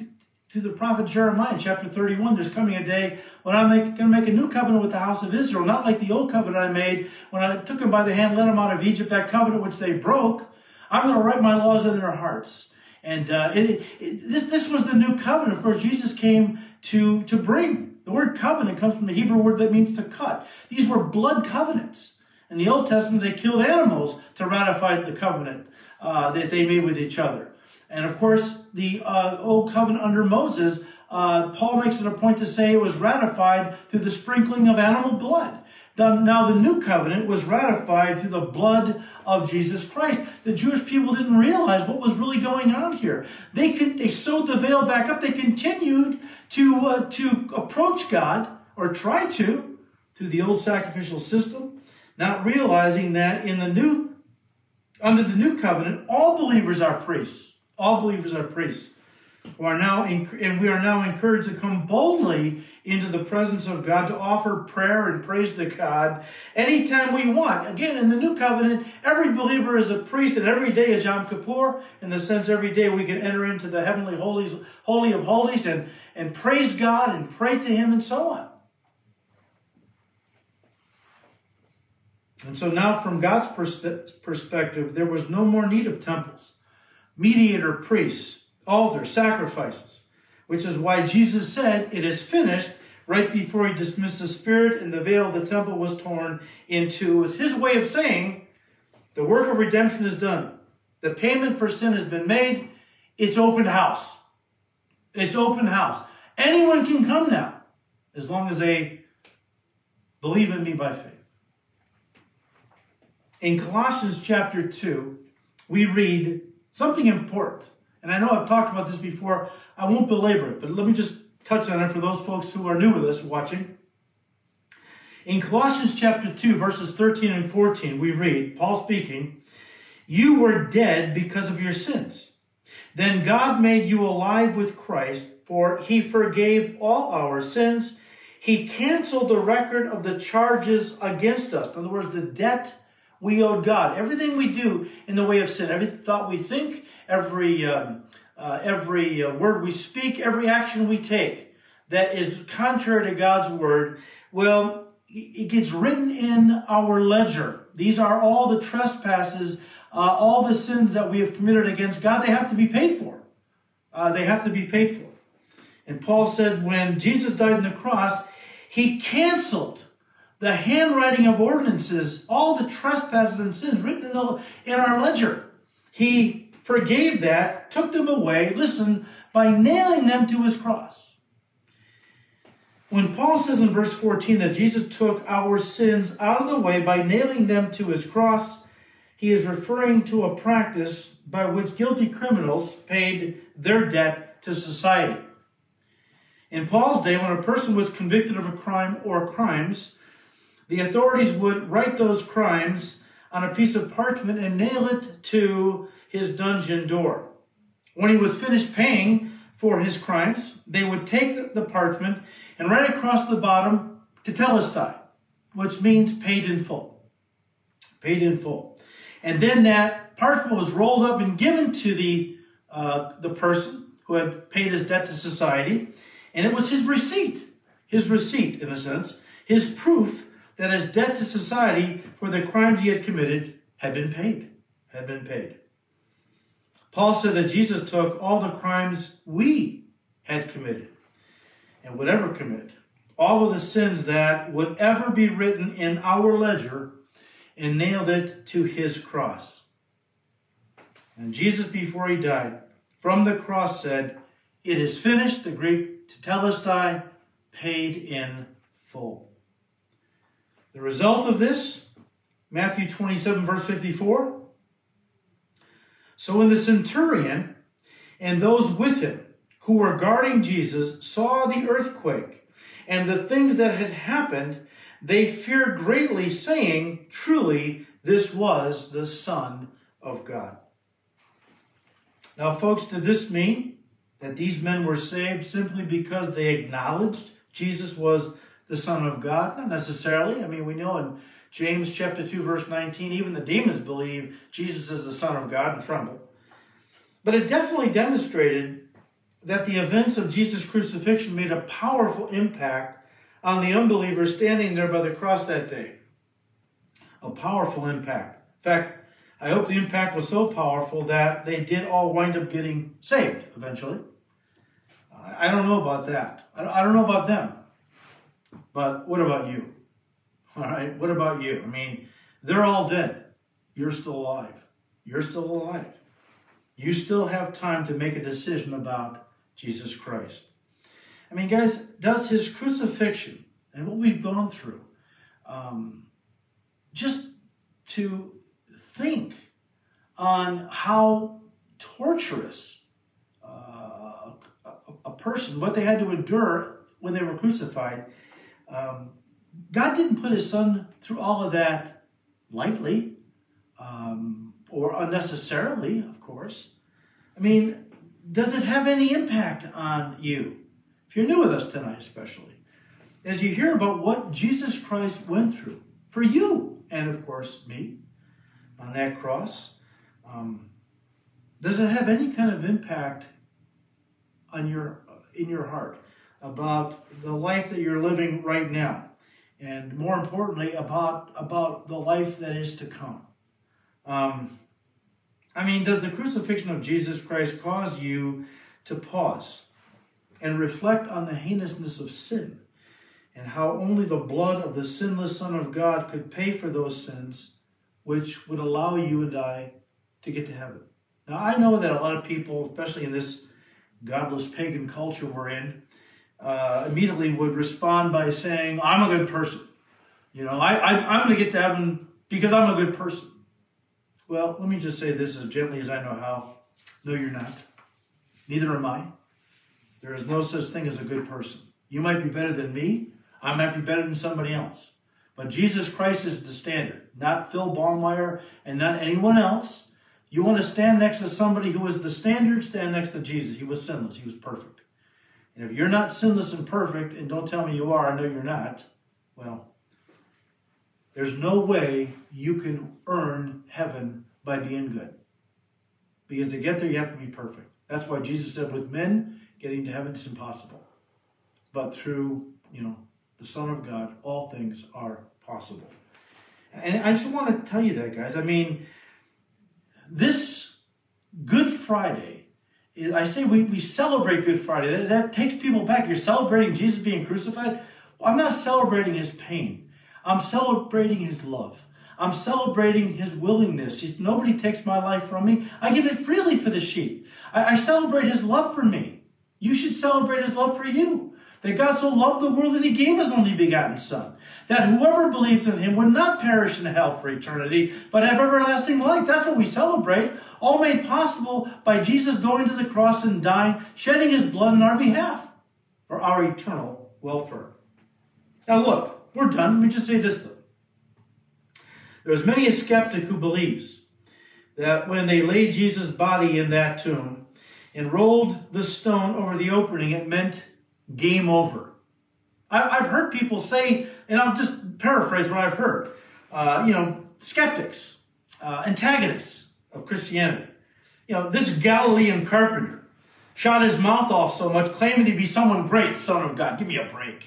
to the prophet Jeremiah in chapter 31, there's coming a day when I'm going to make a new covenant with the house of Israel, not like the old covenant I made when I took them by the hand, led them out of Egypt, that covenant which they broke. I'm going to write my laws in their hearts. And uh, it, it, this, this was the new covenant. Of course, Jesus came to, to bring. The word covenant comes from the Hebrew word that means to cut. These were blood covenants. In the Old Testament, they killed animals to ratify the covenant uh, that they made with each other. And of course, the uh, Old Covenant under Moses, uh, Paul makes it a point to say it was ratified through the sprinkling of animal blood. Now, the new covenant was ratified through the blood of Jesus Christ. The Jewish people didn't realize what was really going on here. They could, they sewed the veil back up. They continued to, uh, to approach God, or try to, through the old sacrificial system, not realizing that in the new, under the new covenant, all believers are priests. All believers are priests. Who are now and we are now encouraged to come boldly into the presence of God to offer prayer and praise to God anytime we want. Again, in the new covenant, every believer is a priest, and every day is Yom Kippur, in the sense every day we can enter into the heavenly holies, holy of holies, and, and praise God and pray to Him and so on. And so now, from God's perspe- perspective, there was no more need of temples, mediator priests, altars, sacrifices, which is why Jesus said, It is finished, right before he dismissed the spirit, and the veil of the temple was torn in two. It was his way of saying, The work of redemption is done. The payment for sin has been made. It's open house. It's open house. Anyone can come now, as long as they believe in me by faith. In Colossians chapter 2, we read something important. And I know I've talked about this before. I won't belabor it, but let me just touch on it for those folks who are new with us watching. In Colossians chapter 2, verses 13 and 14, we read, Paul speaking, You were dead because of your sins. Then God made you alive with Christ, for he forgave all our sins. He canceled the record of the charges against us. In other words, the debt we owed God. Everything we do in the way of sin, every thought we think, every um, uh, every uh, word we speak, every action we take that is contrary to God's word, well, it gets written in our ledger. These are all the trespasses, uh, all the sins that we have committed against God. They have to be paid for. Uh, they have to be paid for. And Paul said when Jesus died on the cross, he canceled the handwriting of ordinances, all the trespasses and sins written in, the, in our ledger. He forgave that, took them away, listen, by nailing them to his cross. When Paul says in verse 14 that Jesus took our sins out of the way by nailing them to his cross, he is referring to a practice by which guilty criminals paid their debt to society. In Paul's day, when a person was convicted of a crime or crimes, the authorities would write those crimes on a piece of parchment and nail it to his dungeon door. When he was finished paying for his crimes, they would take the parchment and write across the bottom tetelestai, which means paid in full. Paid in full. And then that parchment was rolled up and given to the, uh, the person who had paid his debt to society. And it was his receipt, his receipt, in a sense, his proof that his debt to society for the crimes he had committed had been paid. Had been paid. Paul said that Jesus took all the crimes we had committed and would ever commit, all of the sins that would ever be written in our ledger, and nailed it to his cross. And Jesus, before he died, from the cross said, It is finished, the Greek tetelestai, paid in full. The result of this, Matthew 27, verse 54. So when the centurion and those with him who were guarding Jesus saw the earthquake and the things that had happened, they feared greatly, saying, Truly, this was the Son of God. Now, folks, did this mean that these men were saved simply because they acknowledged Jesus was the Son of God? Not necessarily. I mean, we know in James chapter 2, verse 19, even the demons believe Jesus is the Son of God and tremble. But it definitely demonstrated that the events of Jesus' crucifixion made a powerful impact on the unbelievers standing there by the cross that day. A powerful impact. In fact, I hope the impact was so powerful that they did all wind up getting saved eventually. I don't know about that. I don't know about them. But what about you? All right, what about you? I mean, they're all dead. You're still alive. You're still alive. You still have time to make a decision about Jesus Christ. I mean, guys, does his crucifixion and what we've gone through, um, just to think on how torturous uh, a, a person, what they had to endure when they were crucified, um, God didn't put his son through all of that lightly um, or unnecessarily, of course. I mean, does it have any impact on you? If you're new with us tonight, especially, as you hear about what Jesus Christ went through for you, and of course, me, on that cross, um, does it have any kind of impact on your in your heart about the life that you're living right now? and more importantly about about the life that is to come um, i mean does the crucifixion of jesus christ cause you to pause and reflect on the heinousness of sin and how only the blood of the sinless son of god could pay for those sins which would allow you and i to get to heaven now i know that a lot of people especially in this godless pagan culture we're in uh, immediately would respond by saying, I'm a good person. You know, I, I, I'm going to get to heaven because I'm a good person. Well, let me just say this as gently as I know how. No, you're not. Neither am I. There is no such thing as a good person. You might be better than me. I might be better than somebody else. But Jesus Christ is the standard, not Phil Ballmeyer and not anyone else. You want to stand next to somebody who is the standard, stand next to Jesus. He was sinless, he was perfect. And if you're not sinless and perfect, and don't tell me you are, I know you're not, well, there's no way you can earn heaven by being good. Because to get there, you have to be perfect. That's why Jesus said, with men, getting to heaven is impossible. But through, you know, the Son of God, all things are possible. And I just want to tell you that, guys. I mean, this Good Friday I say we, we celebrate Good Friday. That, that takes people back. You're celebrating Jesus being crucified. Well, I'm not celebrating his pain. I'm celebrating his love. I'm celebrating his willingness. He's, nobody takes my life from me. I give it freely for the sheep. I, I celebrate his love for me. You should celebrate his love for you. That God so loved the world that he gave his only begotten Son, that whoever believes in him would not perish in hell for eternity, but have everlasting life. That's what we celebrate, all made possible by Jesus going to the cross and dying, shedding his blood in our behalf for our eternal welfare. Now, look, we're done. Let me just say this though. There's many a skeptic who believes that when they laid Jesus' body in that tomb and rolled the stone over the opening, it meant game over. I, have heard people say, and I'll just paraphrase what I've heard. Uh, you know, skeptics, uh, antagonists of Christianity. You know, this Galilean carpenter shot his mouth off so much, claiming to be someone great, son of God. Give me a break.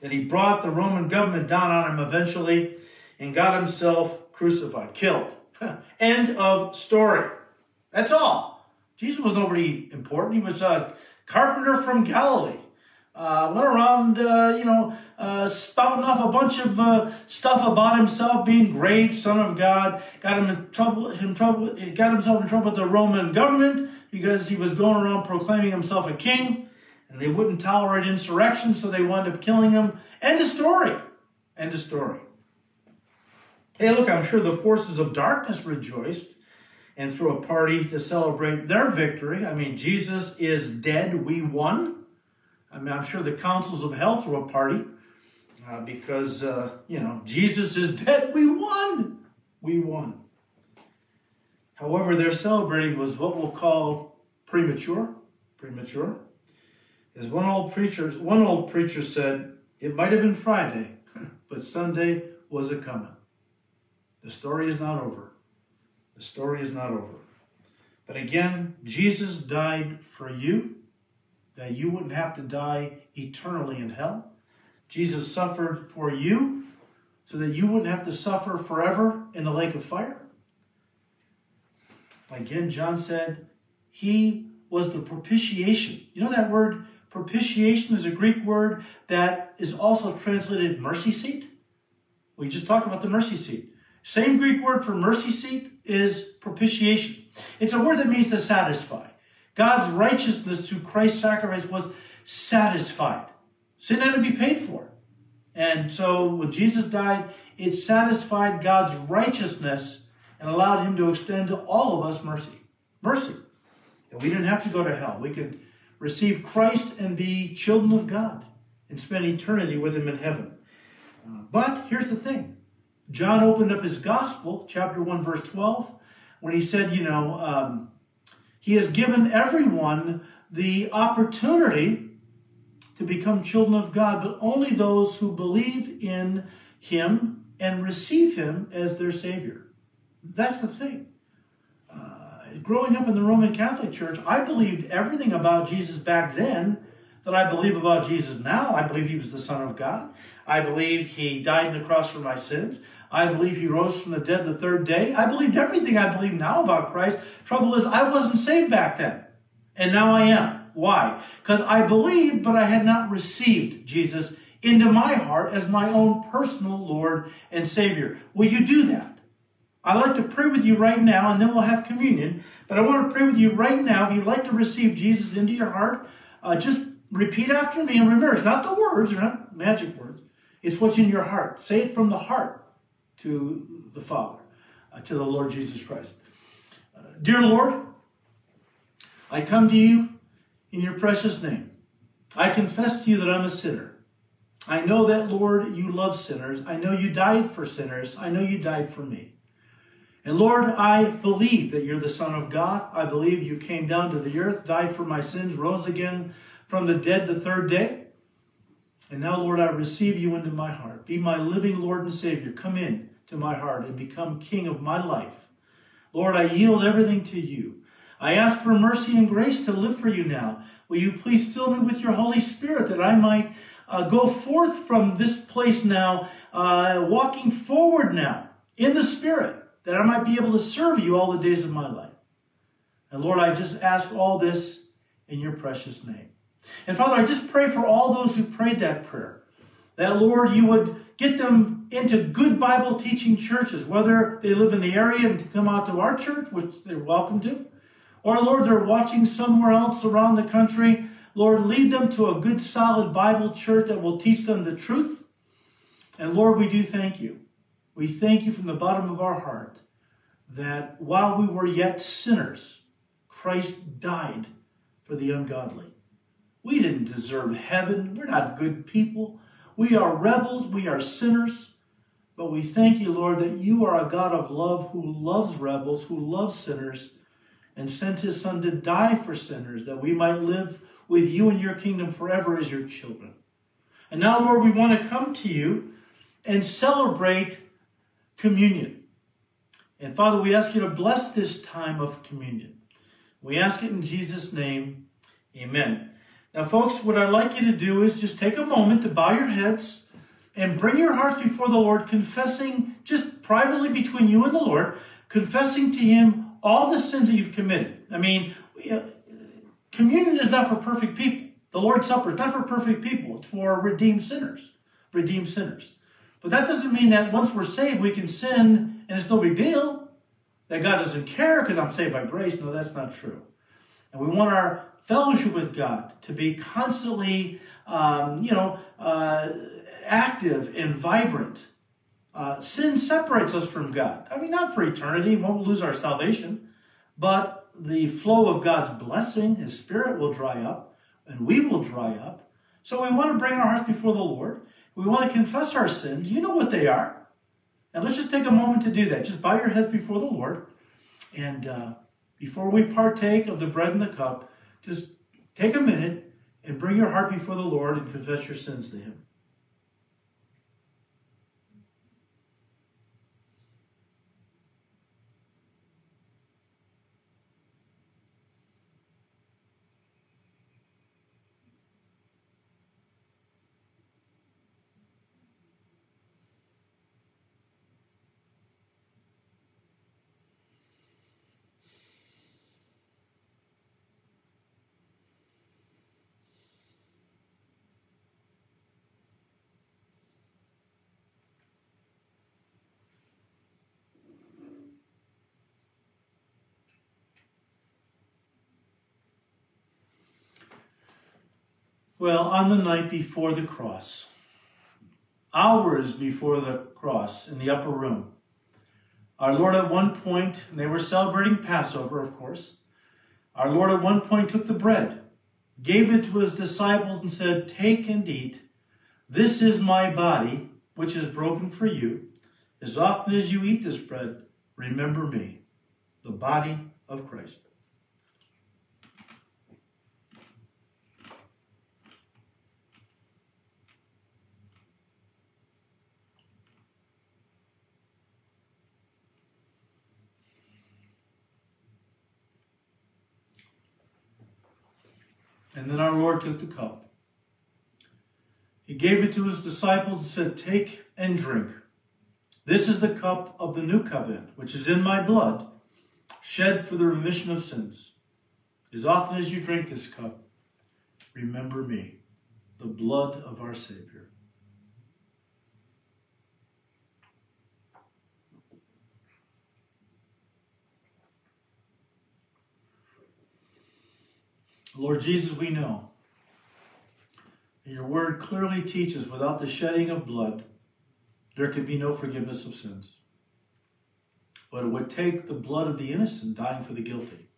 That he brought the Roman government down on him eventually and got himself crucified, killed. End of story. That's all. Jesus was nobody important. He was a carpenter from Galilee. Uh, went around, uh, you know, uh, spouting off a bunch of uh, stuff about himself being great, son of God. Got him in trouble. Him trouble. Got himself in trouble with the Roman government because he was going around proclaiming himself a king, and they wouldn't tolerate insurrection, so they wound up killing him. End of story. End of story. Hey, look, I'm sure the forces of darkness rejoiced and threw a party to celebrate their victory. I mean, Jesus is dead, we won. I mean, I'm sure the councils of hell threw a party uh, because, uh, you know, Jesus is dead, we won. We won. However, their celebrating was what we'll call premature. Premature. As one old preacher, one old preacher said, it might have been Friday, but Sunday was a coming. The story is not over. The story is not over. But again, Jesus died for you, that you wouldn't have to die eternally in hell. Jesus suffered for you, so that you wouldn't have to suffer forever in the lake of fire. Again, John said, He was the propitiation. You know that word propitiation is a Greek word that is also translated mercy seat? We just talked about the mercy seat. Same Greek word for mercy seat is propitiation. It's a word that means to satisfy. God's righteousness through Christ's sacrifice was satisfied. Sin had to be paid for. And so when Jesus died, it satisfied God's righteousness and allowed him to extend to all of us mercy. Mercy. That we didn't have to go to hell. We could receive Christ and be children of God and spend eternity with him in heaven. Uh, but here's the thing John opened up his gospel, chapter 1, verse 12, when he said, you know, um, He has given everyone the opportunity to become children of God, but only those who believe in Him and receive Him as their Savior. That's the thing. Uh, growing up in the Roman Catholic Church, I believed everything about Jesus back then that I believe about Jesus now. I believe He was the Son of God. I believe He died on the cross for my sins. I believe He rose from the dead the third day. I believed everything I believe now about Christ. Trouble is, I wasn't saved back then. And now I am. Why? Because I believed, but I had not received Jesus into my heart as my own personal Lord and Savior. Will you do that? I'd like to pray with you right now, and then we'll have communion. But I want to pray with you right now. If you'd like to receive Jesus into your heart, uh, just repeat after me. And remember, it's not the words, they're not magic words. It's what's in your heart. Say it from the heart to the Father, uh, to the Lord Jesus Christ. Uh, Dear Lord, I come to you in your precious name. I confess to you that I'm a sinner. I know that, Lord, you love sinners. I know you died for sinners. I know you died for me. And Lord, I believe that you're the Son of God. I believe you came down to the earth, died for my sins, rose again from the dead the third day. And now, Lord, I receive you into my heart. Be my living Lord and Savior. Come in to my heart and become King of my life. Lord, I yield everything to you. I ask for mercy and grace to live for you now. Will you please fill me with your Holy Spirit that I might uh, go forth from this place now, uh, walking forward now in the Spirit, that I might be able to serve you all the days of my life. And Lord, I just ask all this in your precious name. And Father, I just pray for all those who prayed that prayer. That, Lord, you would get them into good Bible teaching churches, whether they live in the area and can come out to our church, which they're welcome to, or Lord, they're watching somewhere else around the country. Lord, lead them to a good, solid Bible church that will teach them the truth. And Lord, we do thank you. We thank you from the bottom of our heart that while we were yet sinners, Christ died for the ungodly. We didn't deserve heaven. We're not good people. We are rebels. We are sinners. But we thank you, Lord, that you are a God of love who loves rebels, who loves sinners, and sent his Son to die for sinners, that we might live with you in your kingdom forever as your children. And now, Lord, we want to come to you and celebrate communion. And Father, we ask you to bless this time of communion. We ask it in Jesus' name. Amen. Now, folks, what I'd like you to do is just take a moment to bow your heads and bring your hearts before the Lord, confessing just privately between you and the Lord, confessing to Him all the sins that you've committed. I mean, communion is not for perfect people. The Lord's Supper is not for perfect people. It's for redeemed sinners. Redeemed sinners. But that doesn't mean that once we're saved, we can sin and it's no big deal. That God doesn't care because I'm saved by grace. No, that's not true. And we want our fellowship with God to be constantly, um, you know, uh, active and vibrant. Uh, sin separates us from God. I mean, not for eternity, we won't lose our salvation, but the flow of God's blessing, His Spirit will dry up, and we will dry up. So we want to bring our hearts before the Lord. We want to confess our sins. You know what they are. And let's just take a moment to do that. Just bow your heads before the Lord. And uh, before we partake of the bread and the cup, just take a minute and bring your heart before the Lord and confess your sins to Him. Well, on the night before the cross, hours before the cross in the upper room, our Lord at one point, and they were celebrating Passover, of course, our Lord at one point took the bread, gave it to his disciples, and said, Take and eat. This is my body, which is broken for you. As often as you eat this bread, remember me, the body of Christ. And then our Lord took the cup. He gave it to his disciples and said, Take and drink. This is the cup of the new covenant, which is in my blood, shed for the remission of sins. As often as you drink this cup, remember me, the blood of our Savior. Lord Jesus, we know. And your word clearly teaches without the shedding of blood, there could be no forgiveness of sins. But it would take the blood of the innocent dying for the guilty.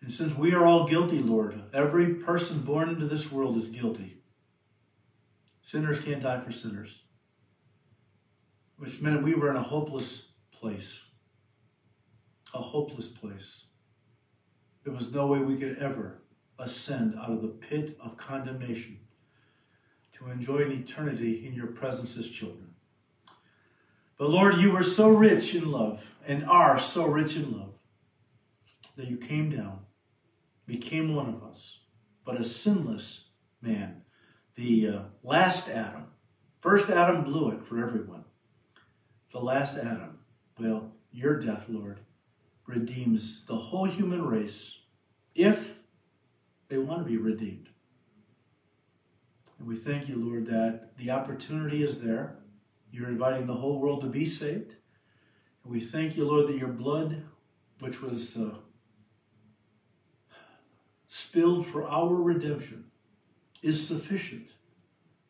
And since we are all guilty, Lord, every person born into this world is guilty. Sinners can't die for sinners, which meant we were in a hopeless place. A hopeless place. There was no way we could ever ascend out of the pit of condemnation to enjoy an eternity in your presence as children. But Lord, you were so rich in love and are so rich in love that you came down, became one of us, but a sinless man, the uh, last Adam. First Adam blew it for everyone. The last Adam, well, your death, Lord, redeems the whole human race if they want to be redeemed. And we thank you, Lord, that the opportunity is there. You're inviting the whole world to be saved. And we thank you, Lord, that your blood, which was uh, spilled for our redemption, is sufficient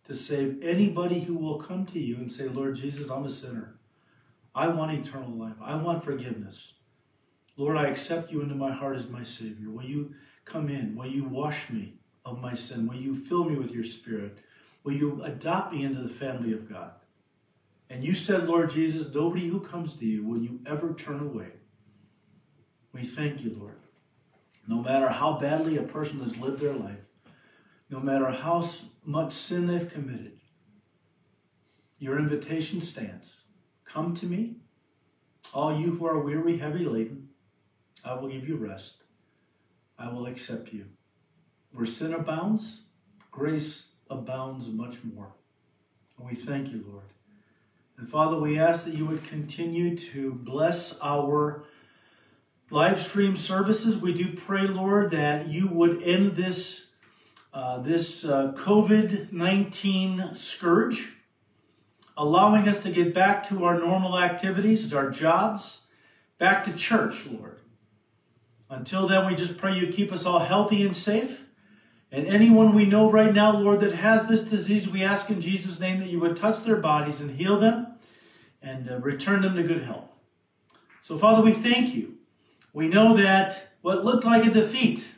to save anybody who will come to you and say, Lord Jesus, I'm a sinner. I want eternal life. I want forgiveness. Lord, I accept you into my heart as my Savior. Will you come in? Will you wash me of my sin? Will you fill me with your Spirit? Will you adopt me into the family of God? And you said, Lord Jesus, nobody who comes to you will you ever turn away. We thank you, Lord. No matter how badly a person has lived their life, no matter how much sin they've committed, your invitation stands. Come to me, all you who are weary, heavy laden, I will give you rest. I will accept you. Where sin abounds, grace abounds much more. And we thank you, Lord. And Father, we ask that you would continue to bless our live stream services. We do pray, Lord, that you would end this, uh, this uh, COVID 19 scourge, allowing us to get back to our normal activities, our jobs, back to church, Lord. Until then, we just pray you keep us all healthy and safe. And anyone we know right now, Lord, that has this disease, we ask in Jesus' name that you would touch their bodies and heal them and uh, return them to good health. So, Father, we thank you. We know that what looked like a defeat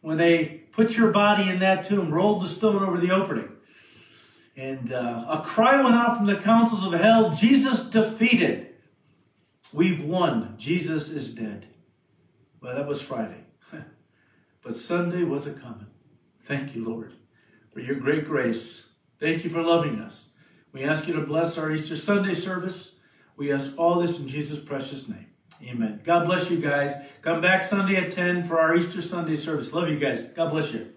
when they put your body in that tomb, rolled the stone over the opening, and uh, a cry went out from the councils of hell Jesus defeated. We've won. Jesus is dead. Well, that was Friday. but Sunday was a coming. Thank you, Lord, for your great grace. Thank you for loving us. We ask you to bless our Easter Sunday service. We ask all this in Jesus' precious name. Amen. God bless you guys. Come back Sunday at 10 for our Easter Sunday service. Love you guys. God bless you.